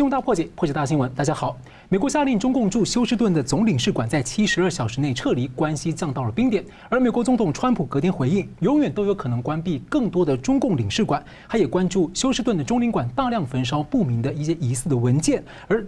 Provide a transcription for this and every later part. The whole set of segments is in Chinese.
新闻大破解，破解大新闻。大家好，美国下令中共驻休斯顿的总领事馆在七十二小时内撤离，关系降到了冰点。而美国总统川普隔天回应，永远都有可能关闭更多的中共领事馆。他也关注休斯顿的中领馆大量焚烧不明的一些疑似的文件，而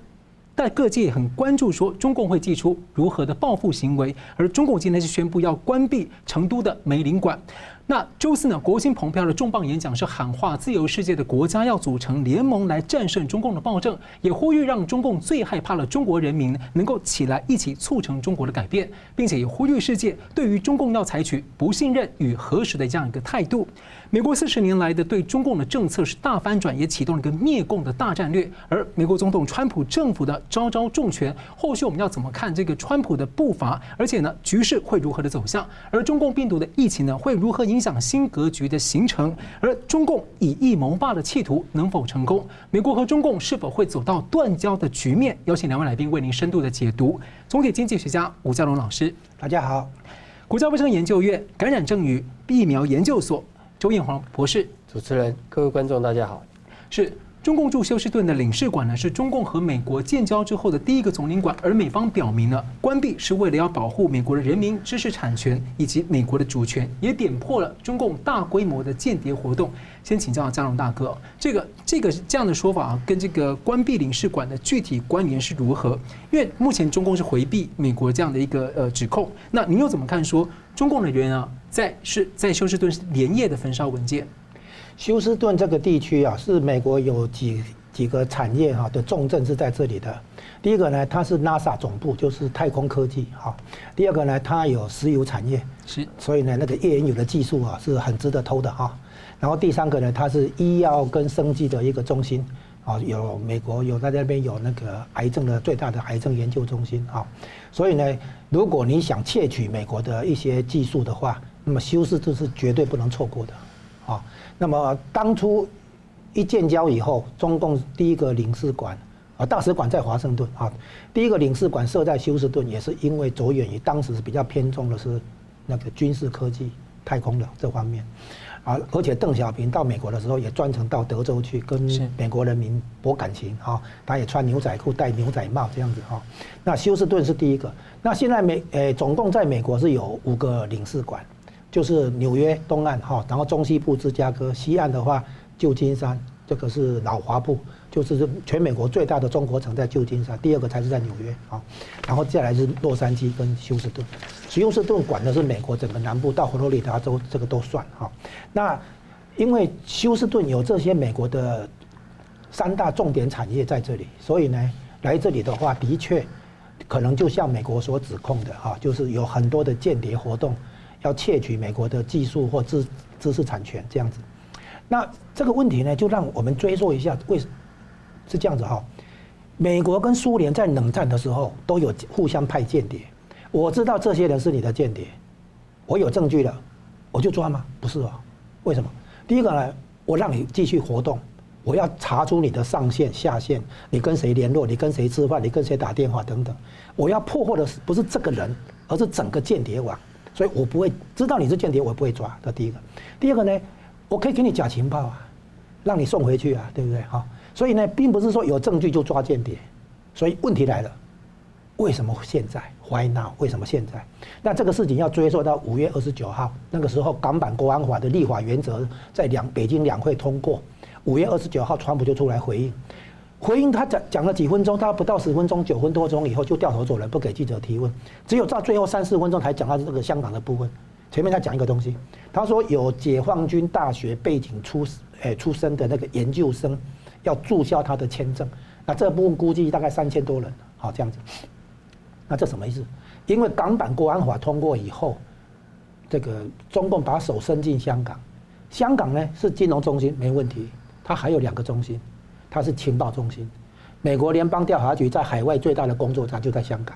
在各界很关注说中共会祭出如何的报复行为。而中共今天是宣布要关闭成都的美领馆。那周四呢，国务卿蓬佩奥的重磅演讲是喊话自由世界的国家要组成联盟来战胜中共的暴政，也呼吁让中共最害怕的中国人民能够起来一起促成中国的改变，并且也呼吁世界对于中共要采取不信任与核实的这样一个态度。美国四十年来的对中共的政策是大翻转，也启动了一个灭共的大战略。而美国总统川普政府的招招重拳，后续我们要怎么看这个川普的步伐？而且呢，局势会如何的走向？而中共病毒的疫情呢，会如何影响新格局的形成，而中共以疫谋霸的企图能否成功？美国和中共是否会走到断交的局面？邀请两位来宾为您深度的解读。总体经济学家吴家龙老师，大家好；国家卫生研究院感染症与疫苗研究所周彦煌博士，主持人、各位观众，大家好。是。中共驻休斯顿的领事馆呢，是中共和美国建交之后的第一个总领馆，而美方表明呢，关闭是为了要保护美国的人民知识产权以及美国的主权，也点破了中共大规模的间谍活动。先请教张龙大哥，这个这个这样的说法啊，跟这个关闭领事馆的具体关联是如何？因为目前中共是回避美国这样的一个呃指控，那您又怎么看？说中共的人啊，在是在休斯顿连夜的焚烧文件？休斯顿这个地区啊，是美国有几几个产业哈的重镇是在这里的。第一个呢，它是 NASA 总部，就是太空科技哈。第二个呢，它有石油产业，是，所以呢，那个页岩油的技术啊是很值得偷的哈。然后第三个呢，它是医药跟生技的一个中心啊，有美国有在那边有那个癌症的最大的癌症研究中心啊。所以呢，如果你想窃取美国的一些技术的话，那么休斯顿是绝对不能错过的啊。那么当初一建交以后，中共第一个领事馆啊，大使馆在华盛顿啊，第一个领事馆设在休斯顿，也是因为着眼于当时比较偏重的是那个军事科技、太空的这方面啊。而且邓小平到美国的时候，也专程到德州去跟美国人民博感情啊。他也穿牛仔裤、戴牛仔帽这样子哈。那休斯顿是第一个。那现在美诶，总共在美国是有五个领事馆。就是纽约东岸哈，然后中西部芝加哥，西岸的话旧金山，这个是老华埠，就是全美国最大的中国城在旧金山，第二个才是在纽约啊，然后接下来是洛杉矶跟休斯顿，休斯顿管的是美国整个南部到佛罗里达州，这个都算哈。那因为休斯顿有这些美国的三大重点产业在这里，所以呢，来这里的话，的确可能就像美国所指控的哈，就是有很多的间谍活动。要窃取美国的技术或知知识产权这样子，那这个问题呢，就让我们追溯一下，为是这样子哈？美国跟苏联在冷战的时候都有互相派间谍，我知道这些人是你的间谍，我有证据了，我就抓吗？不是哦，为什么？第一个呢，我让你继续活动，我要查出你的上线下线，你跟谁联络，你跟谁吃饭，你跟谁打电话等等，我要破获的是不是这个人，而是整个间谍网。所以我不会知道你是间谍，我不会抓。这第一个，第二个呢，我可以给你假情报啊，让你送回去啊，对不对？哈，所以呢，并不是说有证据就抓间谍。所以问题来了，为什么现在？Why now？为什么现在？那这个事情要追溯到五月二十九号，那个时候港版国安法的立法原则在两北京两会通过，五月二十九号，川普就出来回应。回应他讲讲了几分钟，他不到十分钟，九分多钟以后就掉头走人，不给记者提问。只有到最后三四分钟才讲到这个香港的部分。前面他讲一个东西，他说有解放军大学背景出诶出身的那个研究生要注销他的签证，那这部分估计大概三千多人，好这样子。那这什么意思？因为港版国安法通过以后，这个中共把手伸进香港，香港呢是金融中心没问题，它还有两个中心。它是情报中心，美国联邦调查局在海外最大的工作站就在香港，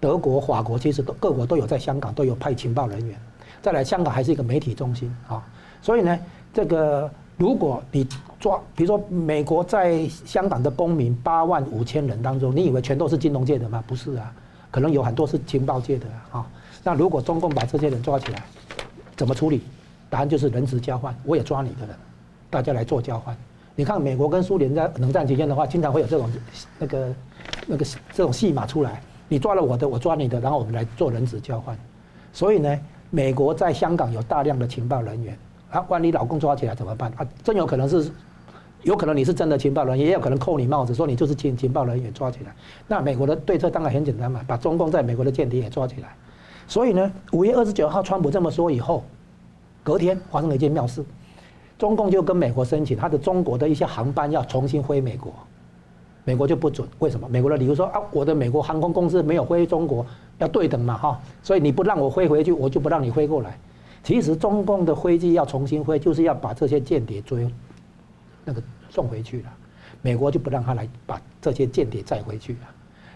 德国、法国其实都各国都有在香港都有派情报人员。再来，香港还是一个媒体中心啊，所以呢，这个如果你抓，比如说美国在香港的公民八万五千人当中，你以为全都是金融界的吗？不是啊，可能有很多是情报界的啊。那如果中共把这些人抓起来，怎么处理？答案就是人质交换，我也抓你的人，大家来做交换。你看美国跟苏联在冷战期间的话，经常会有这种那个那个这种戏码出来，你抓了我的，我抓你的，然后我们来做人质交换。所以呢，美国在香港有大量的情报人员，啊，万一老公抓起来怎么办？啊，真有可能是，有可能你是真的情报人员，也有可能扣你帽子，说你就是情情报人员抓起来。那美国的对策当然很简单嘛，把中共在美国的间谍也抓起来。所以呢，五月二十九号川普这么说以后，隔天发生了一件妙事。中共就跟美国申请，他的中国的一些航班要重新飞美国，美国就不准。为什么？美国的理由说啊，我的美国航空公司没有飞中国，要对等嘛哈，所以你不让我飞回去，我就不让你飞过来。其实中共的飞机要重新飞，就是要把这些间谍追，那个送回去了。美国就不让他来把这些间谍载回去了。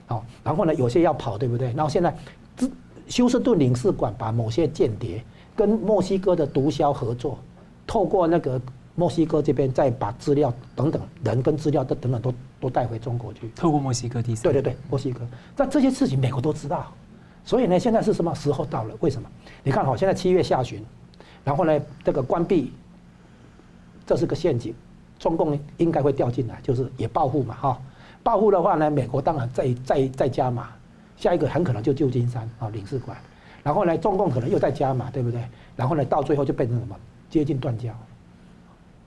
哦，然后呢，有些要跑，对不对？然后现在，休斯顿领事馆把某些间谍跟墨西哥的毒枭合作。透过那个墨西哥这边，再把资料等等人跟资料都等等都都带回中国去。透过墨西哥第三。对对对，墨西哥。但这些事情美国都知道，所以呢，现在是什么时候到了？为什么？你看好，现在七月下旬，然后呢，这个关闭，这是个陷阱，中共应该会掉进来，就是也报复嘛，哈。报复的话呢，美国当然再再再加码，下一个很可能就旧金山啊领事馆，然后呢，中共可能又再加码，对不对？然后呢，到最后就变成什么？接近断交，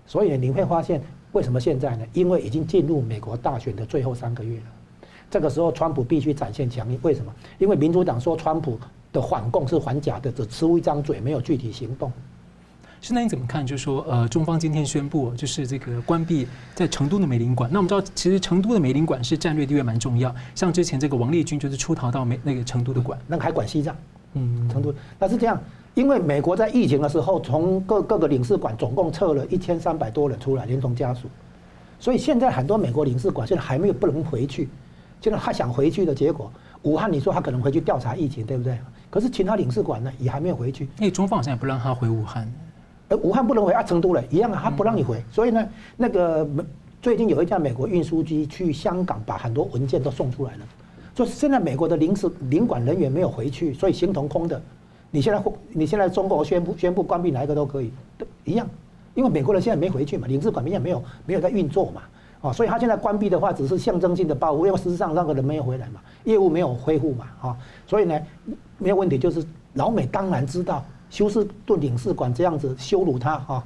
所以你会发现为什么现在呢？因为已经进入美国大选的最后三个月了，这个时候川普必须展现强硬。为什么？因为民主党说川普的反共是反假的，只出一张嘴，没有具体行动。现在你怎么看？就是说，呃，中方今天宣布，就是这个关闭在成都的美领馆。那我们知道，其实成都的美领馆是战略地位蛮重要。像之前这个王立军就是出逃到美那个成都的馆，那个还管西藏，嗯，成都。那是这样。因为美国在疫情的时候，从各各个领事馆总共撤了一千三百多人出来，连同家属，所以现在很多美国领事馆现在还没有不能回去。现在他想回去的结果，武汉你说他可能回去调查疫情，对不对？可是其他领事馆呢，也还没有回去。那中方好像也不让他回武汉。呃，武汉不能回啊，成都了一样啊，他不让你回。所以呢，那个最近有一架美国运输机去香港，把很多文件都送出来了。就现在美国的领事领馆人员没有回去，所以形同空的。你现在你现在中国宣布宣布关闭哪一个都可以，都一样，因为美国人现在没回去嘛，领事馆也没有没有在运作嘛，啊，所以他现在关闭的话只是象征性的报复，因为事实上那个人没有回来嘛，业务没有恢复嘛，啊，所以呢没有问题，就是老美当然知道休斯顿领事馆这样子羞辱他哈，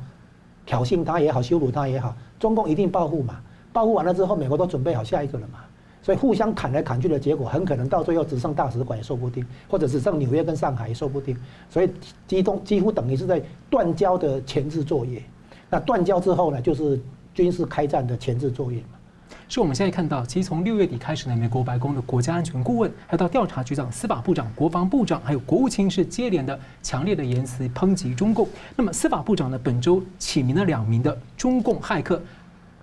挑衅他也好，羞辱他也好，中共一定报复嘛，报复完了之后，美国都准备好下一个了嘛。所以互相砍来砍去的结果，很可能到最后只剩大使馆也说不定，或者只剩纽约跟上海也说不定。所以，几乎几乎等于是在断交的前置作业。那断交之后呢，就是军事开战的前置作业嘛。是我们现在看到，其实从六月底开始呢，美国白宫的国家安全顾问，还到调查局长、司法部长、国防部长，还有国务卿是接连的强烈的言辞抨击中共。那么司法部长呢，本周起名了两名的中共骇客。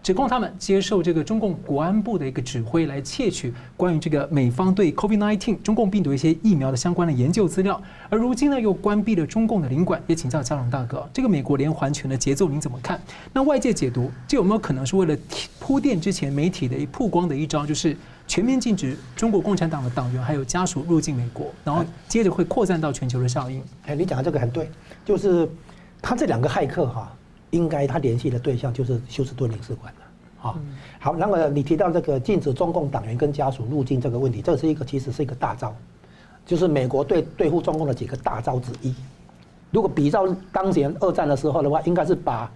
指控他们接受这个中共国安部的一个指挥，来窃取关于这个美方对 COVID-19 中共病毒一些疫苗的相关的研究资料，而如今呢又关闭了中共的领馆，也请教嘉龙大哥，这个美国连环拳的节奏您怎么看？那外界解读，这有没有可能是为了铺垫之前媒体的一曝光的一招，就是全面禁止中国共产党的党员还有家属入境美国，然后接着会扩散到全球的效应？哎，你讲的这个很对，就是他这两个骇客哈。应该他联系的对象就是休斯顿领事馆，啊，好，那么你提到这个禁止中共党员跟家属入境这个问题，这是一个其实是一个大招，就是美国对对付中共的几个大招之一。如果比照当前二战的时候的话，应该是把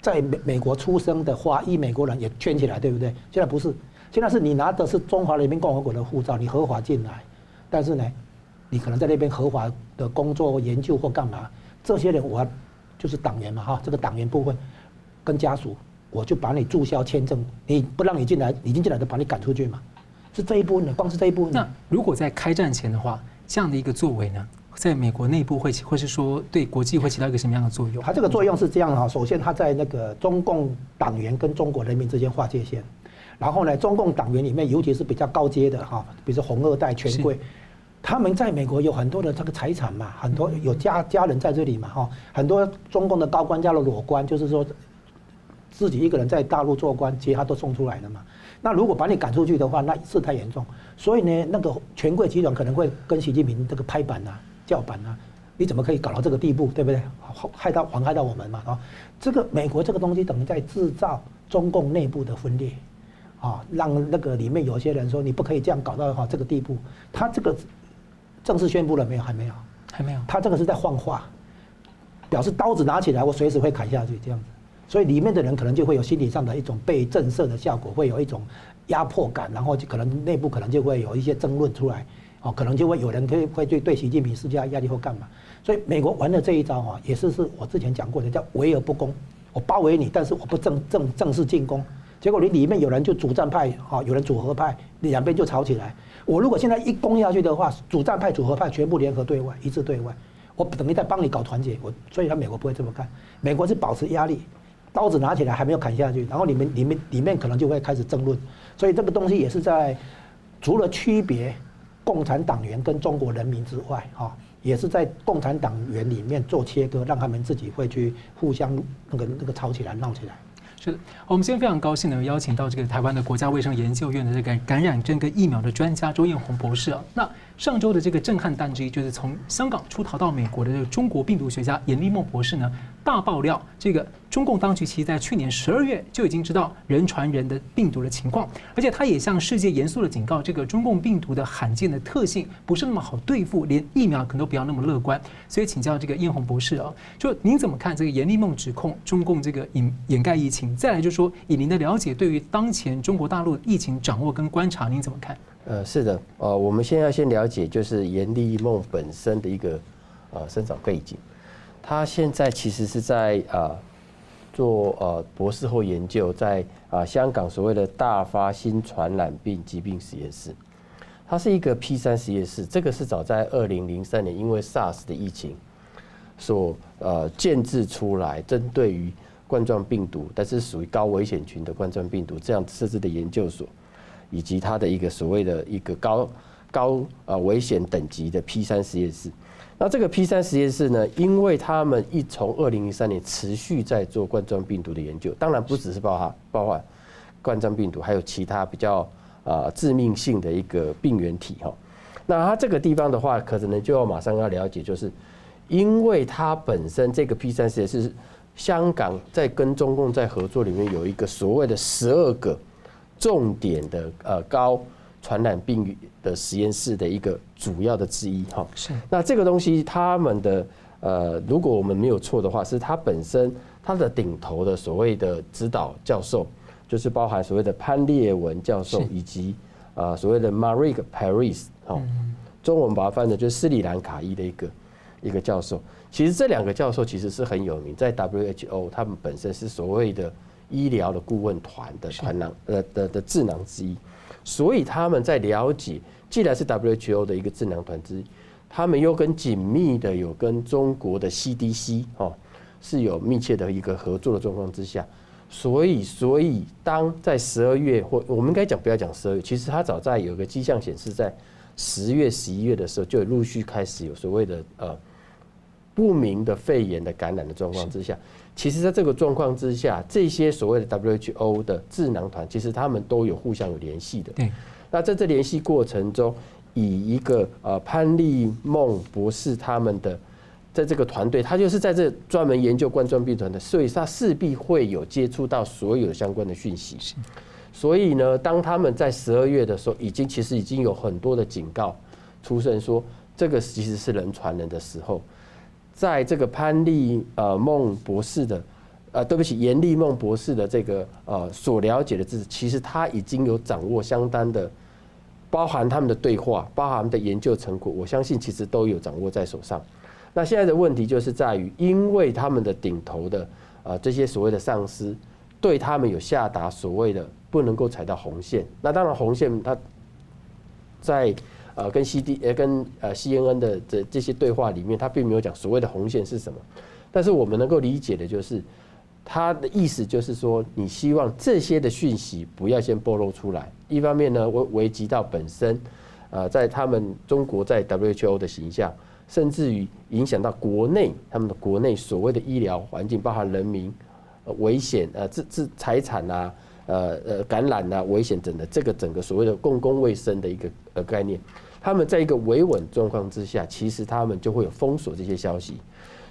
在美美国出生的华裔美国人也圈起来，对不对？现在不是，现在是你拿的是中华人民共和国的护照，你合法进来，但是呢，你可能在那边合法的工作、研究或干嘛，这些人我。就是党员嘛哈，这个党员部分跟家属，我就把你注销签证，你不让你进来，已经进来的把你赶出去嘛，是这一部分的，光是这一部分。那如果在开战前的话，这样的一个作为呢，在美国内部会起，或是说对国际会起到一个什么样的作用？它这个作用是这样哈，首先它在那个中共党员跟中国人民之间划界线，然后呢，中共党员里面尤其是比较高阶的哈，比如说红二代权贵。他们在美国有很多的这个财产嘛，很多有家家人在这里嘛，哈，很多中共的高官叫做裸官，就是说自己一个人在大陆做官，其他都送出来了嘛。那如果把你赶出去的话，那事态严重。所以呢，那个权贵集团可能会跟习近平这个拍板呐、叫板呐，你怎么可以搞到这个地步，对不对？害到妨害到我们嘛，啊，这个美国这个东西等于在制造中共内部的分裂，啊，让那个里面有些人说你不可以这样搞到哈这个地步。他这个正式宣布了没有？还没有，还没有。他这个是在放话，表示刀子拿起来，我随时会砍下去这样子。所以里面的人可能就会有心理上的一种被震慑的效果，会有一种压迫感，然后就可能内部可能就会有一些争论出来，哦，可能就会有人会会对对习近平施加压力或干嘛。所以美国玩的这一招哈，也是是我之前讲过的，叫围而不攻。我包围你，但是我不正正正式进攻。结果你里面有人就主战派，啊，有人组合派，两边就吵起来。我如果现在一攻下去的话，主战派、组合派全部联合对外，一致对外，我等于在帮你搞团结。我所以，他美国不会这么干。美国是保持压力，刀子拿起来还没有砍下去，然后里面里面里面可能就会开始争论。所以这个东西也是在除了区别共产党员跟中国人民之外，哈。也是在共产党员里面做切割，让他们自己会去互相那个那个吵起来闹起来。是的，我们今天非常高兴能邀请到这个台湾的国家卫生研究院的这个感染症跟疫苗的专家周艳红博士啊。那上周的这个震撼弹之一，就是从香港出逃到美国的这个中国病毒学家严立孟博士呢，大爆料这个。中共当局其实在去年十二月就已经知道人传人的病毒的情况，而且他也向世界严肃的警告，这个中共病毒的罕见的特性不是那么好对付，连疫苗可能都不要那么乐观。所以请教这个彦宏博士啊，就您怎么看这个严立孟指控中共这个掩掩盖疫情？再来就是说，以您的了解，对于当前中国大陆疫情掌握跟观察，您怎么看？呃，是的，呃，我们先要先了解就是严立梦本身的一个呃生长背景，他现在其实是在啊。呃做呃博士后研究，在啊香港所谓的大发新传染病疾病实验室，它是一个 P 三实验室。这个是早在二零零三年因为 SARS 的疫情所呃建制出来，针对于冠状病毒，但是属于高危险群的冠状病毒这样设置的研究所，以及它的一个所谓的一个高高呃危险等级的 P 三实验室。那这个 P 三实验室呢，因为他们一从二零一三年持续在做冠状病毒的研究，当然不只是包含包含冠状病毒，还有其他比较啊致命性的一个病原体哈。那它这个地方的话，可能就要马上要了解，就是因为它本身这个 P 三实验室是香港在跟中共在合作里面有一个所谓的十二个重点的呃高。传染病的实验室的一个主要的之一哈，是。那这个东西，他们的呃，如果我们没有错的话，是它本身它的顶头的所谓的指导教授，就是包含所谓的潘列文教授，以及啊所谓的 Marik Paris 哈，中文把它翻的就是斯里兰卡裔的一个一个教授。其实这两个教授其实是很有名，在 WHO 他们本身是所谓的医疗的顾问团的团囊呃的的智囊之一。所以他们在了解，既然是 WHO 的一个智囊团之一，他们又跟紧密的有跟中国的 CDC 哦是有密切的一个合作的状况之下，所以所以当在十二月或我们应该讲不要讲十二月，其实他早在有个迹象显示，在十月十一月的时候就陆续开始有所谓的呃不明的肺炎的感染的状况之下。其实，在这个状况之下，这些所谓的 WHO 的智囊团，其实他们都有互相有联系的。对。那在这联系过程中，以一个呃潘立梦博士他们的在这个团队，他就是在这专门研究冠状病团的，所以他势必会有接触到所有相关的讯息。所以呢，当他们在十二月的时候，已经其实已经有很多的警告出声说，这个其实是人传人的时候。在这个潘立呃孟博士的，呃，对不起，严立孟博士的这个呃所了解的知识，其实他已经有掌握相当的，包含他们的对话，包含他们的研究成果，我相信其实都有掌握在手上。那现在的问题就是在于，因为他们的顶头的呃这些所谓的上司，对他们有下达所谓的不能够踩到红线。那当然红线他在。呃，跟 C D 呃跟呃 C N N 的这这些对话里面，他并没有讲所谓的红线是什么，但是我们能够理解的就是，他的意思就是说，你希望这些的讯息不要先暴露出来，一方面呢，危危及到本身，呃，在他们中国在 W H O 的形象，甚至于影响到国内他们的国内所谓的医疗环境，包含人民呃危险呃自自财产啊，呃呃感染啊危险等的这个整个所谓的公共卫生的一个呃概念。他们在一个维稳状况之下，其实他们就会有封锁这些消息，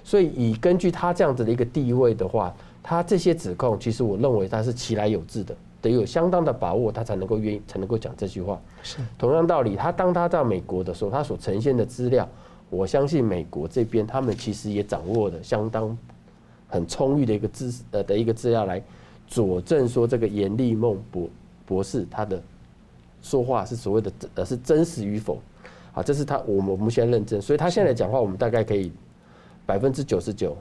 所以以根据他这样子的一个地位的话，他这些指控，其实我认为他是其来有自的，得有相当的把握，他才能够愿意，才能够讲这句话。是同样道理，他当他到美国的时候，他所呈现的资料，我相信美国这边他们其实也掌握了相当很充裕的一个资呃的一个资料来佐证说这个严立梦博博士他的说话是所谓的呃是真实与否。好，这是他我们我们现在认证，所以他现在讲话，我们大概可以百分之九十九。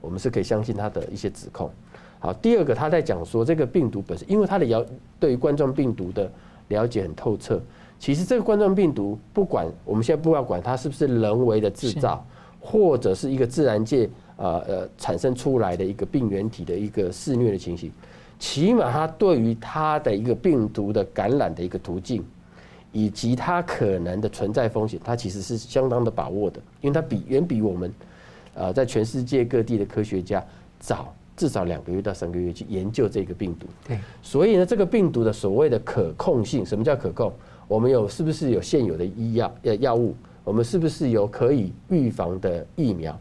我们是可以相信他的一些指控。好，第二个他在讲说这个病毒本身，因为他的了对于冠状病毒的了解很透彻。其实这个冠状病毒，不管我们现在不要管它是不是人为的制造，或者是一个自然界呃呃产生出来的一个病原体的一个肆虐的情形，起码它对于它的一个病毒的感染的一个途径，以及它可能的存在风险，它其实是相当的把握的，因为它比远比我们。呃，在全世界各地的科学家早至少两个月到三个月去研究这个病毒。对，所以呢，这个病毒的所谓的可控性，什么叫可控？我们有是不是有现有的医药呃药物？我们是不是有可以预防的疫苗？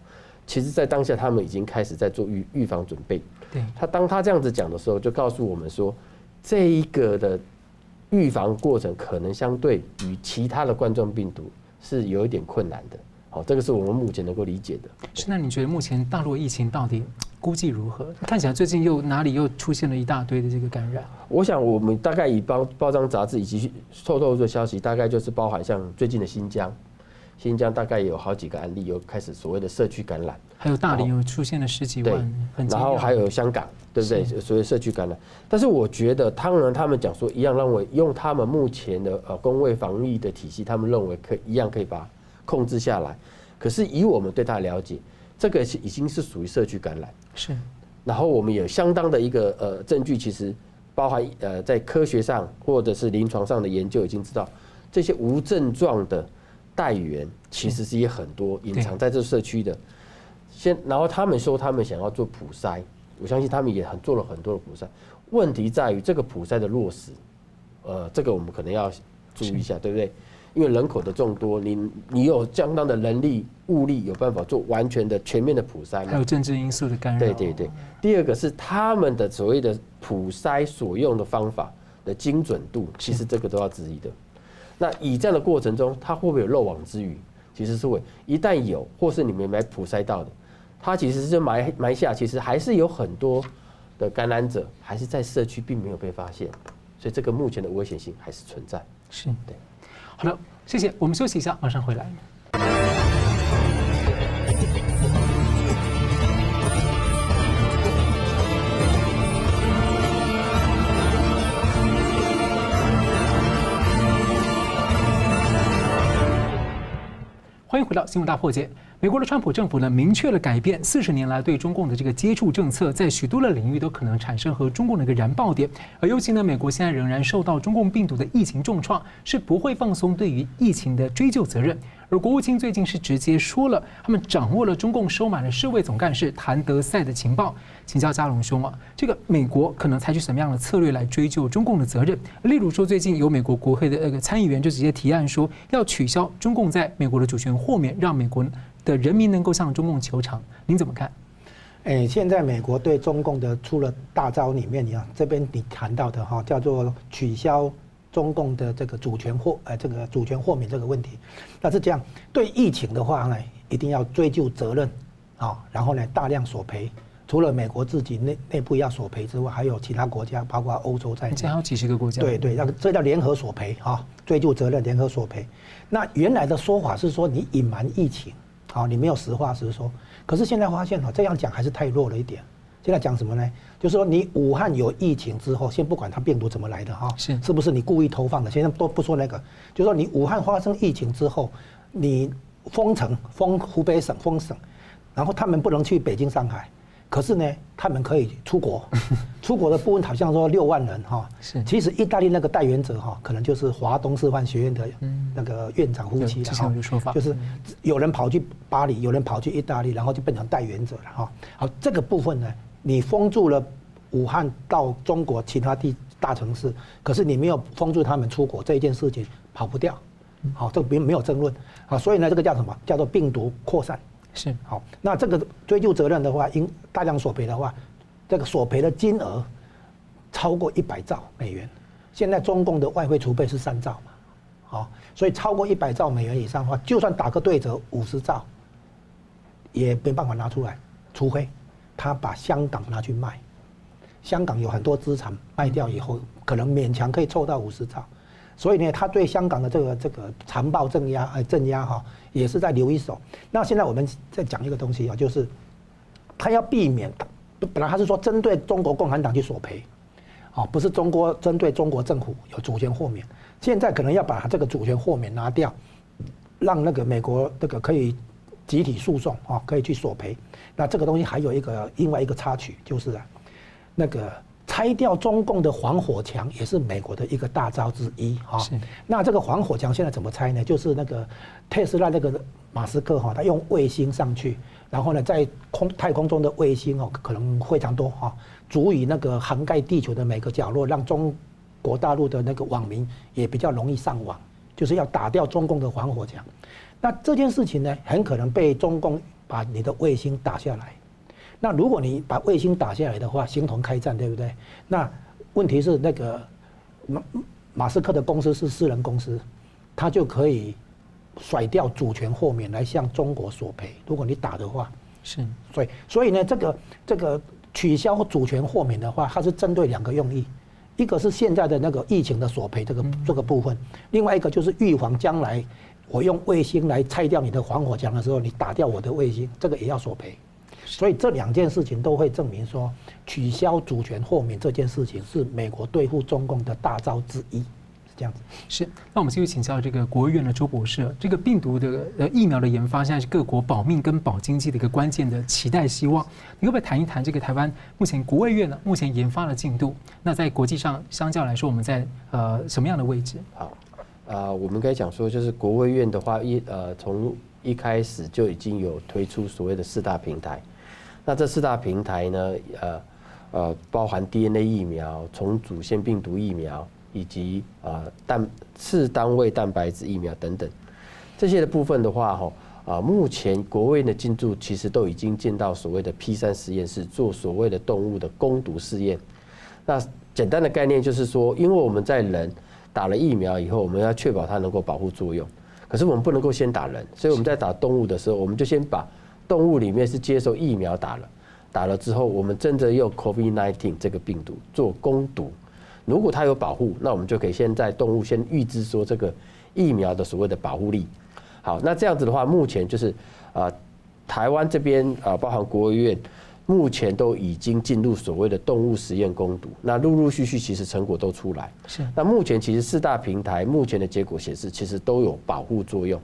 其实，在当下他们已经开始在做预预防准备。对，他当他这样子讲的时候，就告诉我们说，这一个的预防过程可能相对于其他的冠状病毒是有一点困难的。好，这个是我们目前能够理解的。是，那你觉得目前大陆疫情到底估计如何？看起来最近又哪里又出现了一大堆的这个感染？我想我们大概以包包装杂志以及透透的消息，大概就是包含像最近的新疆，新疆大概有好几个案例，有开始所谓的社区感染。还有大连又出现了十几万，然后还有香港，对不对？所谓社区感染。但是我觉得，当然他们讲说一样认为，用他们目前的呃工卫防疫的体系，他们认为可以一样可以把。控制下来，可是以我们对他的了解，这个是已经是属于社区感染。是，然后我们有相当的一个呃证据，其实包含呃在科学上或者是临床上的研究已经知道，这些无症状的带源其实是也很多隐藏在这社区的。先，然后他们说他们想要做普筛，我相信他们也很做了很多的普筛。问题在于这个普筛的落实，呃，这个我们可能要注意一下，对不对？因为人口的众多，你你有相当的人力物力，有办法做完全的全面的普筛吗？还有政治因素的干扰。对对对。第二个是他们的所谓的普筛所用的方法的精准度，其实这个都要质疑的。那以这样的过程中，它会不会有漏网之鱼？其实是会。一旦有，或是你们没普筛到的，它其实是埋埋下，其实还是有很多的感染者还是在社区并没有被发现，所以这个目前的危险性还是存在。是对。好了，谢谢。我们休息一下，马上回来。欢迎回到新闻大破解。美国的川普政府呢，明确了改变四十年来对中共的这个接触政策，在许多的领域都可能产生和中共的一个燃爆点。而尤其呢，美国现在仍然受到中共病毒的疫情重创，是不会放松对于疫情的追究责任。而国务卿最近是直接说了，他们掌握了中共收买了世卫总干事谭德塞的情报。请教佳龙兄啊，这个美国可能采取什么样的策略来追究中共的责任？例如说，最近有美国国会的那个参议员就直接提案说，要取消中共在美国的主权豁免，让美国的人民能够向中共求偿。您怎么看？哎，现在美国对中共的出了大招里面，你看这边你谈到的哈，叫做取消。中共的这个主权豁呃，这个主权豁免这个问题，那是这样。对疫情的话呢，一定要追究责任啊，然后呢大量索赔。除了美国自己内内部要索赔之外，还有其他国家，包括欧洲在内。还有几十个国家。对对，那个这叫联合索赔啊，追究责任，联合索赔。那原来的说法是说你隐瞒疫情，啊，你没有实话实说。可是现在发现哈，这样讲还是太弱了一点。现在讲什么呢？就是说，你武汉有疫情之后，先不管它病毒怎么来的哈，是是不是你故意投放的？现在都不说那个，就是说你武汉发生疫情之后，你封城封湖北省封省，然后他们不能去北京、上海，可是呢，他们可以出国。出国的部分好像说六万人哈，是。其实意大利那个代言者哈，可能就是华东师范学院的那个院长夫妻了哈，就是有人跑去巴黎，有人跑去意大利，然后就变成代言者了哈。好，这个部分呢。你封住了武汉到中国其他地大城市，可是你没有封住他们出国这一件事情跑不掉，好，这个没没有争论，好，所以呢，这个叫什么？叫做病毒扩散，是好。那这个追究责任的话，应大量索赔的话，这个索赔的金额超过一百兆美元。现在中共的外汇储备是三兆嘛，好，所以超过一百兆美元以上的话，就算打个对折五十兆，也没办法拿出来，除非他把香港拿去卖。香港有很多资产卖掉以后，可能勉强可以凑到五十兆。所以呢，他对香港的这个这个残暴镇压，呃，镇压哈，也是在留一手。那现在我们再讲一个东西啊，就是他要避免，本来他是说针对中国共产党去索赔，哦，不是中国针对中国政府有主权豁免。现在可能要把他这个主权豁免拿掉，让那个美国这个可以集体诉讼啊，可以去索赔。那这个东西还有一个另外一个插曲，就是啊，那个。拆掉中共的防火墙也是美国的一个大招之一哈。那这个防火墙现在怎么拆呢？就是那个特斯拉那个马斯克哈，他用卫星上去，然后呢，在空太空中的卫星哦，可能非常多哈，足以那个涵盖地球的每个角落，让中国大陆的那个网民也比较容易上网，就是要打掉中共的防火墙。那这件事情呢，很可能被中共把你的卫星打下来。那如果你把卫星打下来的话，形同开战，对不对？那问题是那个马马斯克的公司是私人公司，他就可以甩掉主权豁免来向中国索赔。如果你打的话，是，所以所以呢，这个这个取消主权豁免的话，它是针对两个用意，一个是现在的那个疫情的索赔这个这个部分，另外一个就是预防将来我用卫星来拆掉你的防火墙的时候，你打掉我的卫星，这个也要索赔。所以这两件事情都会证明说，取消主权豁免这件事情是美国对付中共的大招之一，是这样子。是。那我们继续请教这个国务院的周博士，这个病毒的呃疫苗的研发，现在是各国保命跟保经济的一个关键的期待希望。你可不可以谈一谈这个台湾目前国卫院呢目前研发的进度？那在国际上相较来说，我们在呃什么样的位置？好，啊、呃，我们可以讲说，就是国卫院的话，一呃从一开始就已经有推出所谓的四大平台。那这四大平台呢，呃，呃，包含 DNA 疫苗、重组腺病毒疫苗，以及啊蛋次单位蛋白质疫苗等等，这些的部分的话，哈，啊，目前国卫的进驻其实都已经进到所谓的 P 三实验室做所谓的动物的攻毒试验。那简单的概念就是说，因为我们在人打了疫苗以后，我们要确保它能够保护作用，可是我们不能够先打人，所以我们在打动物的时候，我们就先把。动物里面是接受疫苗打了，打了之后，我们真的用 COVID-19 这个病毒做攻毒。如果它有保护，那我们就可以先在动物先预知说这个疫苗的所谓的保护力。好，那这样子的话，目前就是啊，台湾这边啊，包含国务院，目前都已经进入所谓的动物实验攻毒。那陆陆续续其实成果都出来。是。那目前其实四大平台目前的结果显示，其实都有保护作用，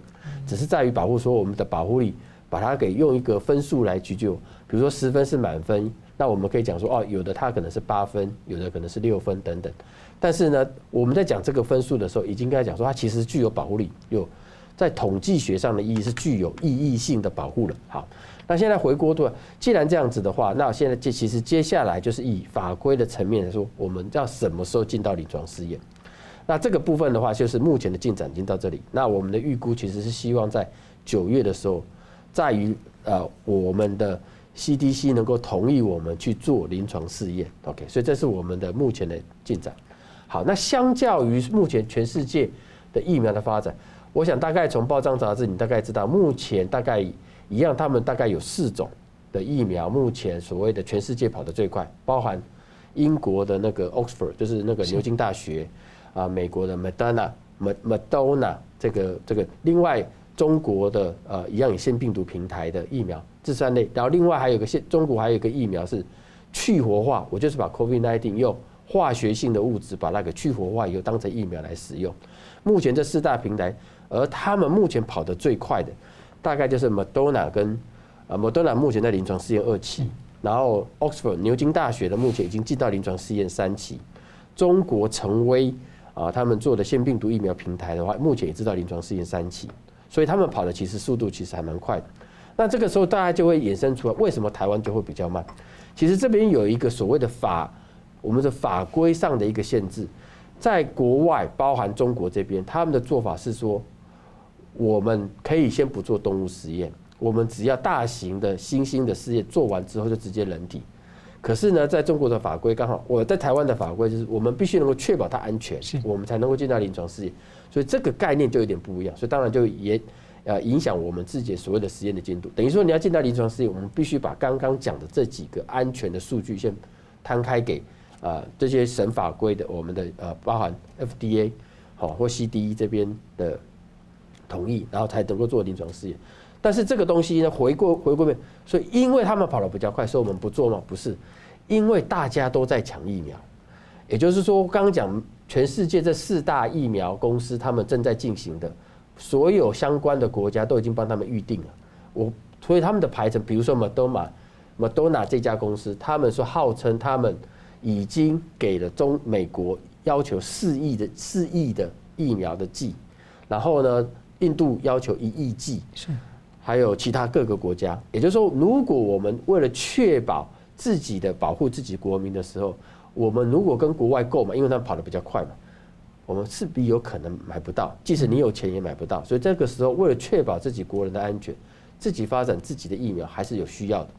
只是在于保护说我们的保护力。把它给用一个分数来去就，比如说十分是满分，那我们可以讲说哦，有的它可能是八分，有的可能是六分等等。但是呢，我们在讲这个分数的时候，已经跟他讲说它其实具有保护力，有在统计学上的意义是具有意义性的保护了。好，那现在回过头，既然这样子的话，那现在这其实接下来就是以法规的层面来说，我们要什么时候进到临床试验？那这个部分的话，就是目前的进展已经到这里。那我们的预估其实是希望在九月的时候。在于呃，我们的 CDC 能够同意我们去做临床试验，OK，所以这是我们的目前的进展。好，那相较于目前全世界的疫苗的发展，我想大概从报章杂志你大概知道，目前大概一样，他们大概有四种的疫苗，目前所谓的全世界跑得最快，包含英国的那个 Oxford，就是那个牛津大学啊，美国的 Moderna、Moderna 这个这个另外。中国的呃一样有腺病毒平台的疫苗，这三类，然后另外还有个现中国还有一个疫苗是去活化，我就是把 COVID-19 用化学性的物质把那个去活化以后当成疫苗来使用。目前这四大平台，而他们目前跑得最快的，大概就是 Moderna 跟呃 Moderna 目前在临床试验二期，然后 Oxford 牛津大学的目前已经进到临床试验三期，中国成威啊他们做的腺病毒疫苗平台的话，目前也知道临床试验三期。所以他们跑的其实速度其实还蛮快的，那这个时候大家就会衍生出来，为什么台湾就会比较慢？其实这边有一个所谓的法，我们的法规上的一个限制，在国外包含中国这边，他们的做法是说，我们可以先不做动物实验，我们只要大型的新兴的试验做完之后就直接人体。可是呢，在中国的法规刚好，我在台湾的法规就是我们必须能够确保它安全，我们才能够进到临床试验。所以这个概念就有点不一样，所以当然就也呃影响我们自己所谓的实验的进度。等于说你要进到临床试验，我们必须把刚刚讲的这几个安全的数据先摊开给啊这些审法规的我们的呃包含 FDA 好或 CDE 这边的同意，然后才能够做临床试验。但是这个东西呢，回过回过面，所以因为他们跑得比较快，所以我们不做吗？不是，因为大家都在抢疫苗，也就是说，刚刚讲全世界这四大疫苗公司，他们正在进行的，所有相关的国家都已经帮他们预定了。我所以他们的排程，比如说 Moderna Moderna 这家公司，他们说号称他们已经给了中美国要求四亿的四亿的疫苗的剂，然后呢，印度要求一亿剂。是。还有其他各个国家，也就是说，如果我们为了确保自己的保护自己国民的时候，我们如果跟国外购买，因为他们跑得比较快嘛，我们势必有可能买不到，即使你有钱也买不到。所以这个时候，为了确保自己国人的安全，自己发展自己的疫苗还是有需要的。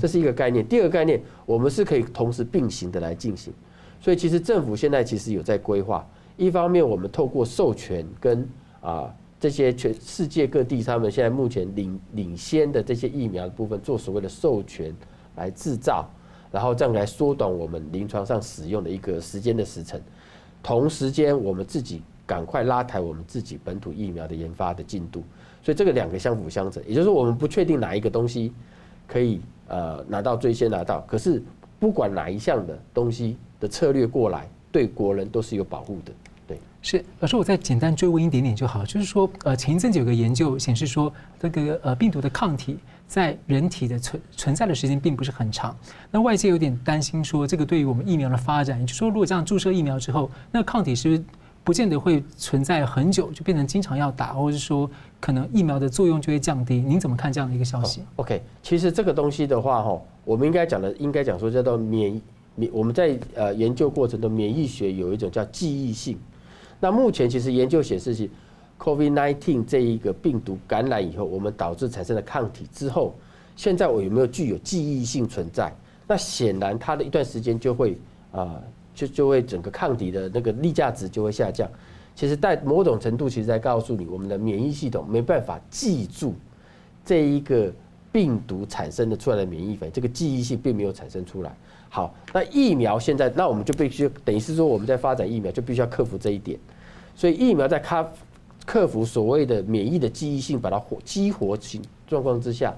这是一个概念。第二个概念，我们是可以同时并行的来进行。所以其实政府现在其实有在规划，一方面我们透过授权跟啊。这些全世界各地，他们现在目前领领先的这些疫苗的部分，做所谓的授权来制造，然后这样来缩短我们临床上使用的一个时间的时程。同时间，我们自己赶快拉抬我们自己本土疫苗的研发的进度。所以这个两个相辅相成，也就是，我们不确定哪一个东西可以呃拿到最先拿到，可是不管哪一项的东西的策略过来，对国人都是有保护的。是老师，我再简单追问一点点就好。就是说，呃，前一阵子有个研究显示说，这个呃病毒的抗体在人体的存存在的时间并不是很长。那外界有点担心说，这个对于我们疫苗的发展，也就说，如果这样注射疫苗之后，那抗体是不是不见得会存在很久，就变成经常要打，或者是说可能疫苗的作用就会降低？您怎么看这样的一个消息？OK，其实这个东西的话，哈，我们应该讲的应该讲说叫做免免，我们在呃研究过程的，免疫学有一种叫记忆性。那目前其实研究显示，是 COVID-19 这一个病毒感染以后，我们导致产生的抗体之后，现在我有没有具有记忆性存在？那显然它的一段时间就会啊，就就会整个抗体的那个例价值就会下降。其实，在某种程度，其实在告诉你，我们的免疫系统没办法记住这一个病毒产生的出来的免疫反应，这个记忆性并没有产生出来。好，那疫苗现在，那我们就必须等于是说，我们在发展疫苗就必须要克服这一点。所以疫苗在克克服所谓的免疫的记忆性，把它活激活情状况之下，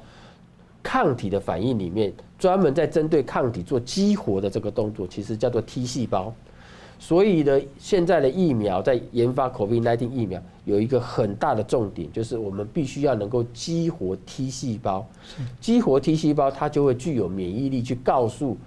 抗体的反应里面，专门在针对抗体做激活的这个动作，其实叫做 T 细胞。所以呢，现在的疫苗在研发 COVID-19 疫苗有一个很大的重点，就是我们必须要能够激活 T 细胞。激活 T 细胞，它就会具有免疫力，去告诉。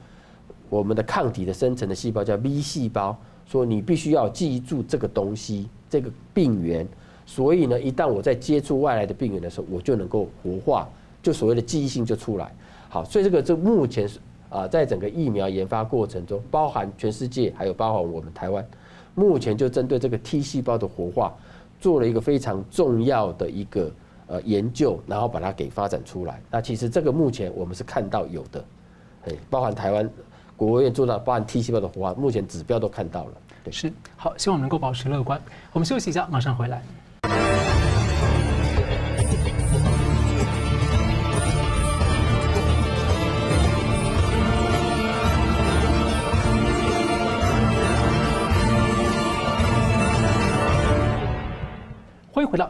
我们的抗体的生成的细胞叫 V 细胞，说你必须要记住这个东西，这个病原。所以呢，一旦我在接触外来的病原的时候，我就能够活化，就所谓的记忆性就出来。好，所以这个这目前是啊，在整个疫苗研发过程中，包含全世界，还有包含我们台湾，目前就针对这个 T 细胞的活化，做了一个非常重要的一个呃研究，然后把它给发展出来。那其实这个目前我们是看到有的，哎，包含台湾。国务院做到包含 T 细胞的活化，目前指标都看到了。对，是好，希望能够保持乐观。我们休息一下，马上回来。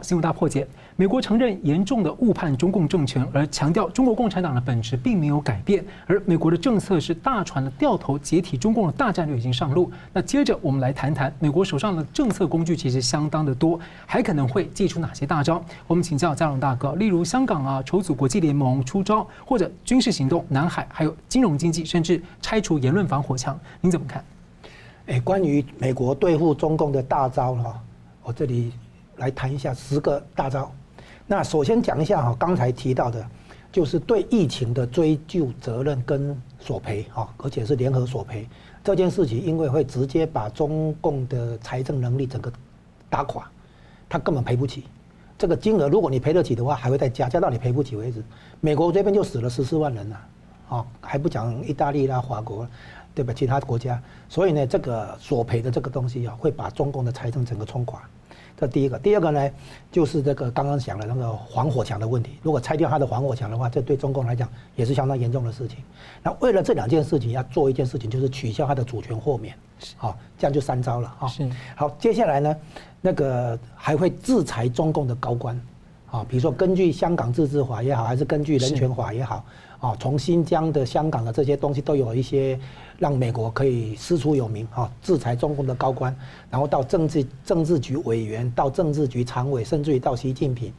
新闻大破解。美国承认严重的误判中共政权，而强调中国共产党的本质并没有改变。而美国的政策是大船的掉头解体中共的大战略已经上路。那接着我们来谈谈美国手上的政策工具其实相当的多，还可能会祭出哪些大招？我们请教嘉龙大哥，例如香港啊，筹组国际联盟出招，或者军事行动、南海，还有金融经济，甚至拆除言论防火墙，您怎么看？哎，关于美国对付中共的大招哈，我这里。来谈一下十个大招。那首先讲一下哈，刚才提到的，就是对疫情的追究责任跟索赔哈，而且是联合索赔这件事情，因为会直接把中共的财政能力整个打垮，他根本赔不起。这个金额如果你赔得起的话，还会再加，加到你赔不起为止。美国这边就死了十四万人了，啊，还不讲意大利啦、法国，对吧？其他国家，所以呢，这个索赔的这个东西啊，会把中共的财政整个冲垮。这第一个，第二个呢，就是这个刚刚讲的那个防火墙的问题。如果拆掉它的防火墙的话，这对中共来讲也是相当严重的事情。那为了这两件事情，要做一件事情，就是取消它的主权豁免，好，这样就三招了啊。是。好，接下来呢，那个还会制裁中共的高官，啊，比如说根据香港自治法也好，还是根据人权法也好，啊，从新疆的、香港的这些东西都有一些。让美国可以师出有名哈，制裁中共的高官，然后到政治政治局委员，到政治局常委，甚至于到习近平，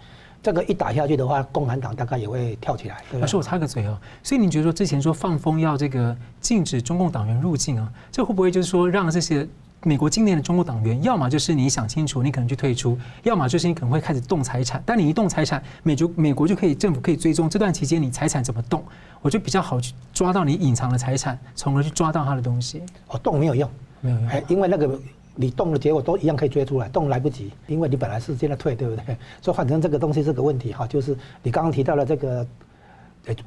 这个一打下去的话，共产党大概也会跳起来。老师，我插个嘴哦，所以你觉得说之前说放风要这个禁止中共党员入境啊，这会不会就是说让这些？美国今年的中国党员，要么就是你想清楚，你可能去退出；要么就是你可能会开始动财产。但你一动财产，美国美国就可以政府可以追踪这段期间你财产怎么动，我就比较好去抓到你隐藏的财产，从而去抓到他的东西。哦，动没有用，没有用，因为那个你动的结果都一样可以追出来，动来不及，因为你本来是现在退，对不对？所以反正这个东西是个问题哈，就是你刚刚提到了这个。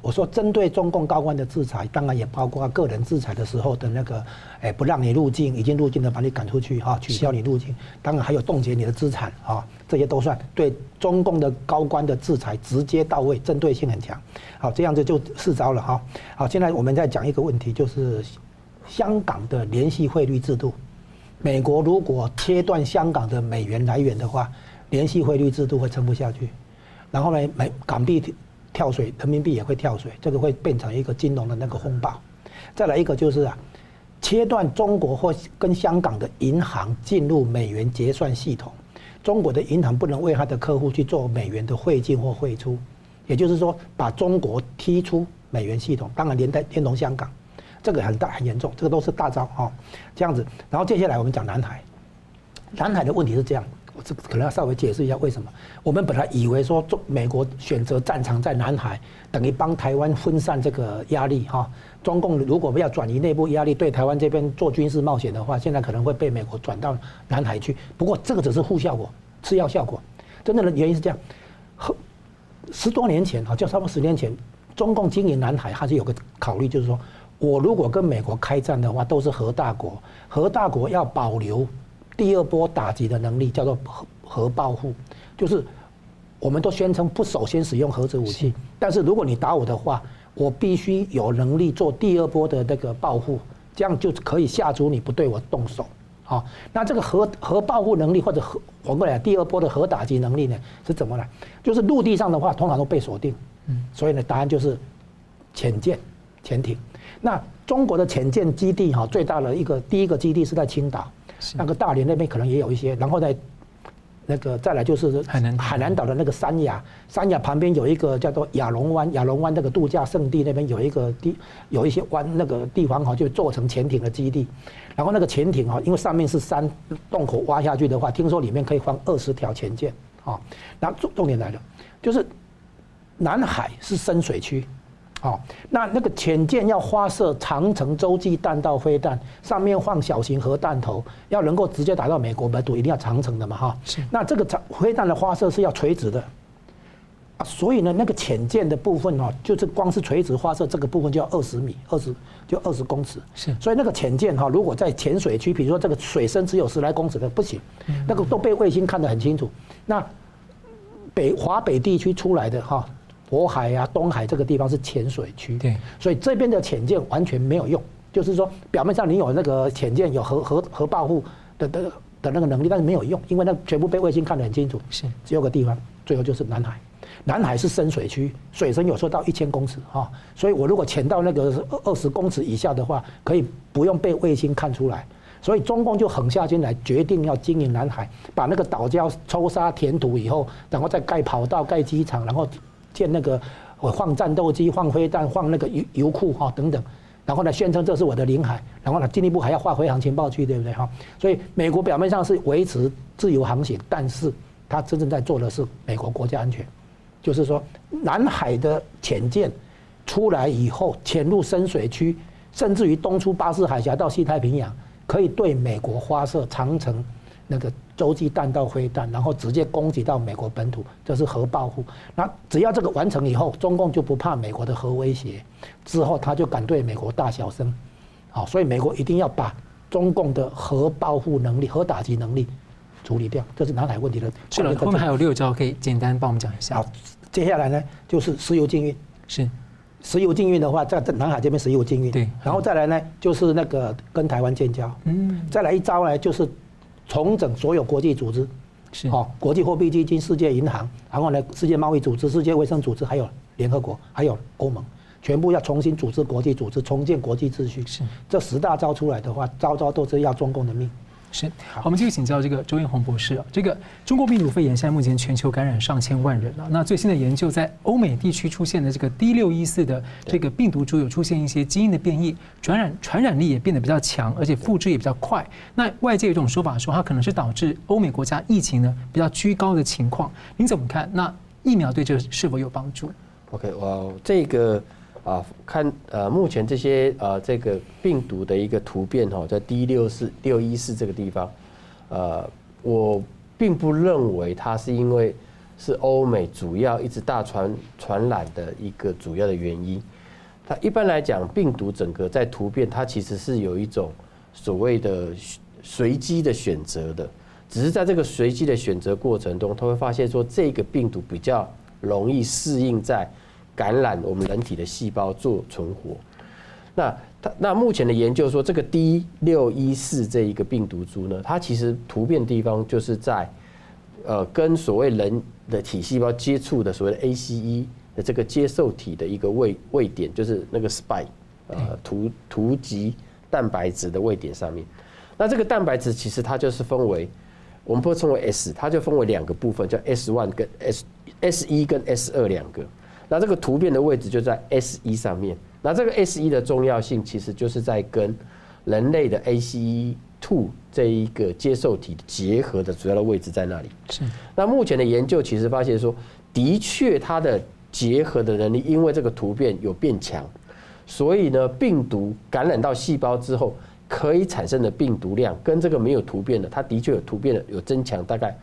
我说，针对中共高官的制裁，当然也包括个人制裁的时候的那个，哎，不让你入境，已经入境的把你赶出去哈，取消你入境，当然还有冻结你的资产啊，这些都算对中共的高官的制裁直接到位，针对性很强。好，这样子就四招了哈。好，现在我们再讲一个问题，就是香港的联系汇率制度，美国如果切断香港的美元来源的话，联系汇率制度会撑不下去。然后呢，美港币。跳水，人民币也会跳水，这个会变成一个金融的那个风暴。再来一个就是啊，切断中国或跟香港的银行进入美元结算系统，中国的银行不能为他的客户去做美元的汇进或汇出，也就是说把中国踢出美元系统，当然连带连同香港，这个很大很严重，这个都是大招哈。这样子，然后接下来我们讲南海，南海的问题是这样。我这可能要稍微解释一下为什么。我们本来以为说中美国选择战场在南海，等于帮台湾分散这个压力哈。中共如果要转移内部压力，对台湾这边做军事冒险的话，现在可能会被美国转到南海去。不过这个只是负效果，次要效果。真正的原因是这样：十多年前哈，就差不多十年前，中共经营南海还是有个考虑，就是说我如果跟美国开战的话，都是核大国，核大国要保留。第二波打击的能力叫做核核报复，就是我们都宣称不首先使用核子武器，但是如果你打我的话，我必须有能力做第二波的那个报复，这样就可以吓阻你不对我动手。好，那这个核核报复能力或者核反过来第二波的核打击能力呢是怎么来？就是陆地上的话通常都被锁定，嗯，所以呢答案就是潜舰、潜艇。那中国的潜舰基地哈最大的一个第一个基地是在青岛。那个大连那边可能也有一些，然后在那个再来就是海南海南岛的那个三亚，三亚旁边有一个叫做亚龙湾，亚龙湾那个度假胜地那边有一个地，有一些湾那个地方哈，就做成潜艇的基地。然后那个潜艇哈，因为上面是山洞口挖下去的话，听说里面可以放二十条潜舰啊。那重重点来了，就是南海是深水区。好，那那个潜舰要发射长城洲际弹道飞弹，上面放小型核弹头，要能够直接打到美国本土，一定要长城的嘛，哈。是。那这个长飞弹的发射是要垂直的，啊，所以呢，那个潜舰的部分哦，就是光是垂直发射这个部分就要二十米，二十就二十公尺。是。所以那个潜舰哈，如果在浅水区，比如说这个水深只有十来公尺的不行，那个都被卫星看得很清楚。那北华北地区出来的哈。渤海、啊，东海这个地方是浅水区，对，所以这边的潜舰完全没有用。就是说，表面上你有那个潜舰有核核核保护的的的那个能力，但是没有用，因为那全部被卫星看得很清楚。是，只有个地方，最后就是南海。南海是深水区，水深有时候到一千公尺哈，所以我如果潜到那个二十公尺以下的话，可以不用被卫星看出来。所以中共就狠下心来，决定要经营南海，把那个岛礁抽沙填土以后，然后再盖跑道、盖机场，然后。建那个我放战斗机、放飞弹、放那个油油库哈等等，然后呢宣称这是我的领海，然后呢进一步还要划回航情报区，对不对哈？所以美国表面上是维持自由航行，但是他真正在做的是美国国家安全，就是说南海的潜舰出来以后潜入深水区，甚至于东出巴士海峡到西太平洋，可以对美国发射长城那个洲际弹道飞弹，然后直接攻击到美国本土，这是核报复。那只要这个完成以后，中共就不怕美国的核威胁，之后他就敢对美国大小声。好，所以美国一定要把中共的核报复能力、核打击能力处理掉，这是南海问题的。是了，后面还有六招，可以简单帮我们讲一下。好，接下来呢就是石油禁运。是。石油禁运的话，在在南海这边石油禁运，对，然后再来呢，就是那个跟台湾建交，嗯，再来一招呢，就是重整所有国际组织，是，哦，国际货币基金、世界银行，然后呢，世界贸易组织、世界卫生组织，还有联合国，还有欧盟，全部要重新组织国际组织，重建国际秩序。是，这十大招出来的话，招招都是要中共的命。是，好，我们继续请教这个周艳红博士啊。这个中国病毒肺炎现在目前全球感染上千万人了。那最新的研究，在欧美地区出现的这个 D 六一四的这个病毒株有出现一些基因的变异，传染传染力也变得比较强，而且复制也比较快。那外界有一种说法说，它可能是导致欧美国家疫情呢比较居高的情况。您怎么看？那疫苗对这是否有帮助？OK，哇，这个。啊，看呃，目前这些呃，这个病毒的一个突变哈，在 D 六四六一四这个地方，呃，我并不认为它是因为是欧美主要一直大传传染的一个主要的原因。它一般来讲，病毒整个在突变，它其实是有一种所谓的随机的选择的，只是在这个随机的选择过程中，它会发现说这个病毒比较容易适应在。感染我们人体的细胞做存活，那它那目前的研究说，这个 D 六一四这一个病毒株呢，它其实突变地方就是在呃跟所谓人的体细胞接触的所谓的 ACE 的这个接受体的一个位位点，就是那个 spike 呃突突集蛋白质的位点上面。那这个蛋白质其实它就是分为我们不会称为 S，它就分为两个部分，叫 S one 跟 S S 一跟 S 二两个。那这个突变的位置就在 S 一上面。那这个 S 一的重要性，其实就是在跟人类的 ACE two 这一个接受体结合的主要的位置在那里。是。那目前的研究其实发现说，的确它的结合的能力，因为这个突变有变强，所以呢，病毒感染到细胞之后，可以产生的病毒量跟这个没有突变的，它的确有突变的，有增强大概。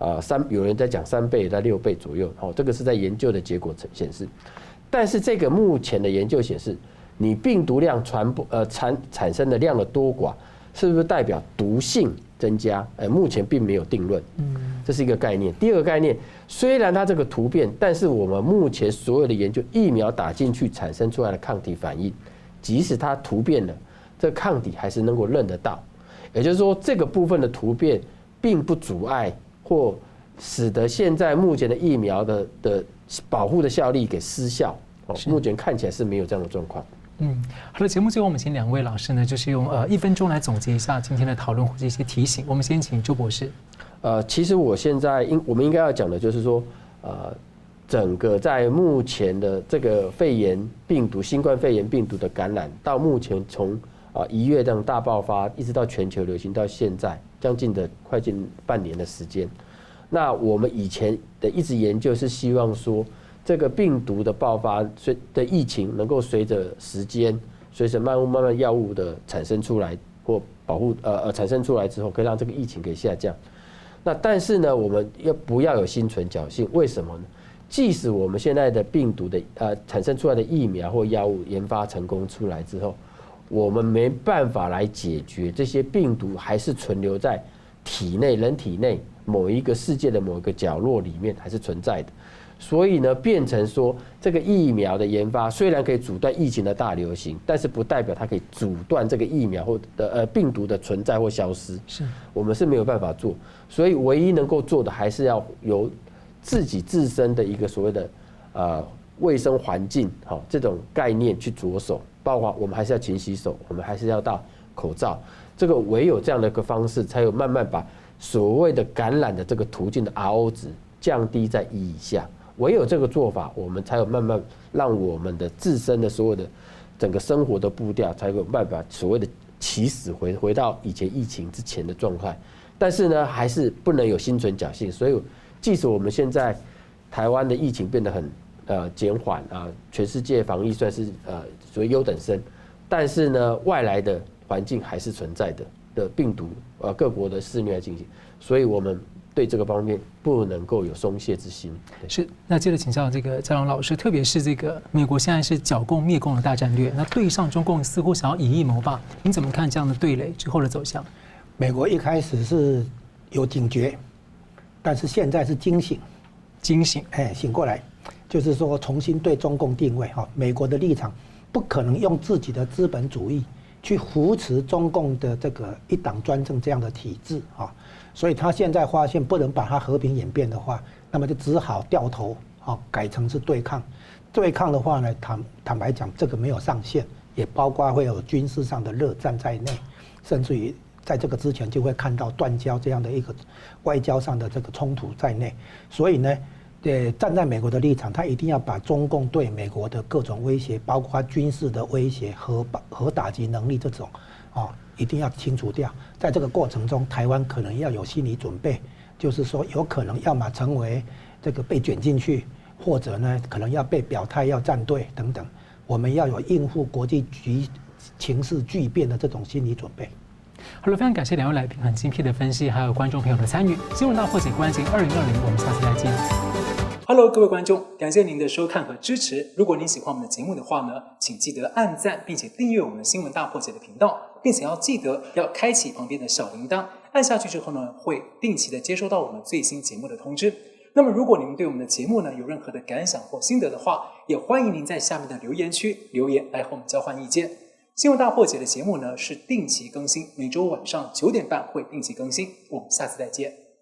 啊，三有人在讲三倍，到六倍左右，哦，这个是在研究的结果显示。但是这个目前的研究显示，你病毒量传播呃产产生的量的多寡，是不是代表毒性增加？呃，目前并没有定论。嗯，这是一个概念。第二个概念，虽然它这个突变，但是我们目前所有的研究，疫苗打进去产生出来的抗体反应，即使它突变了，这个抗体还是能够认得到。也就是说，这个部分的突变并不阻碍。或使得现在目前的疫苗的的保护的效力给失效，哦，目前看起来是没有这样的状况。嗯，好的，节目最后我们请两位老师呢，就是用呃一分钟来总结一下今天的讨论或者一些提醒。我们先请周博士。呃，其实我现在应我们应该要讲的就是说，呃，整个在目前的这个肺炎病毒、新冠肺炎病毒的感染，到目前从啊一月这样大爆发，一直到全球流行到现在。将近的快近半年的时间，那我们以前的一直研究是希望说，这个病毒的爆发随的疫情能够随着时间，随着慢慢慢药物的产生出来或保护呃呃产生出来之后，可以让这个疫情给下降。那但是呢，我们要不要有心存侥幸？为什么呢？即使我们现在的病毒的呃产生出来的疫苗或药物研发成功出来之后，我们没办法来解决这些病毒，还是存留在体内，人体内某一个世界的某一个角落里面，还是存在的。所以呢，变成说这个疫苗的研发虽然可以阻断疫情的大流行，但是不代表它可以阻断这个疫苗或的呃病毒的存在或消失。是我们是没有办法做，所以唯一能够做的，还是要由自己自身的一个所谓的呃卫生环境，好这种概念去着手。包括我们还是要勤洗手，我们还是要戴口罩。这个唯有这样的一个方式，才有慢慢把所谓的感染的这个途径的 RO 值降低在一以下。唯有这个做法，我们才有慢慢让我们的自身的所有的整个生活的步调，才有办法所谓的起死回回到以前疫情之前的状态。但是呢，还是不能有心存侥幸。所以，即使我们现在台湾的疫情变得很呃减缓啊，全世界防疫算是呃。所谓优等生，但是呢，外来的环境还是存在的的病毒，呃，各国的肆虐进行，所以我们对这个方面不能够有松懈之心。是，那接着请教这个张龙老师，特别是这个美国现在是剿共灭共的大战略，那对上中共似乎想要以一谋霸，你怎么看这样的对垒之后的走向？美国一开始是有警觉，但是现在是惊醒，惊醒，哎，醒过来，就是说重新对中共定位哈，美国的立场不可能用自己的资本主义去扶持中共的这个一党专政这样的体制啊，所以他现在发现不能把它和平演变的话，那么就只好掉头啊，改成是对抗。对抗的话呢，坦坦白讲，这个没有上限，也包括会有军事上的热战在内，甚至于。在这个之前就会看到断交这样的一个外交上的这个冲突在内，所以呢，对，站在美国的立场，他一定要把中共对美国的各种威胁，包括军事的威胁和核打击能力这种，啊，一定要清除掉。在这个过程中，台湾可能要有心理准备，就是说有可能要么成为这个被卷进去，或者呢，可能要被表态要站队等等。我们要有应付国际局情势巨变的这种心理准备。好了，非常感谢两位来宾很精辟的分析，还有观众朋友的参与。新闻大破解关心二零二零，我们下次再见。Hello，各位观众，感谢您的收看和支持。如果您喜欢我们的节目的话呢，请记得按赞，并且订阅我们新闻大破解的频道，并且要记得要开启旁边的小铃铛，按下去之后呢，会定期的接收到我们最新节目的通知。那么，如果您对我们的节目呢有任何的感想或心得的话，也欢迎您在下面的留言区留言来和我们交换意见。新闻大破解的节目呢是定期更新，每周晚上九点半会定期更新。我们下次再见。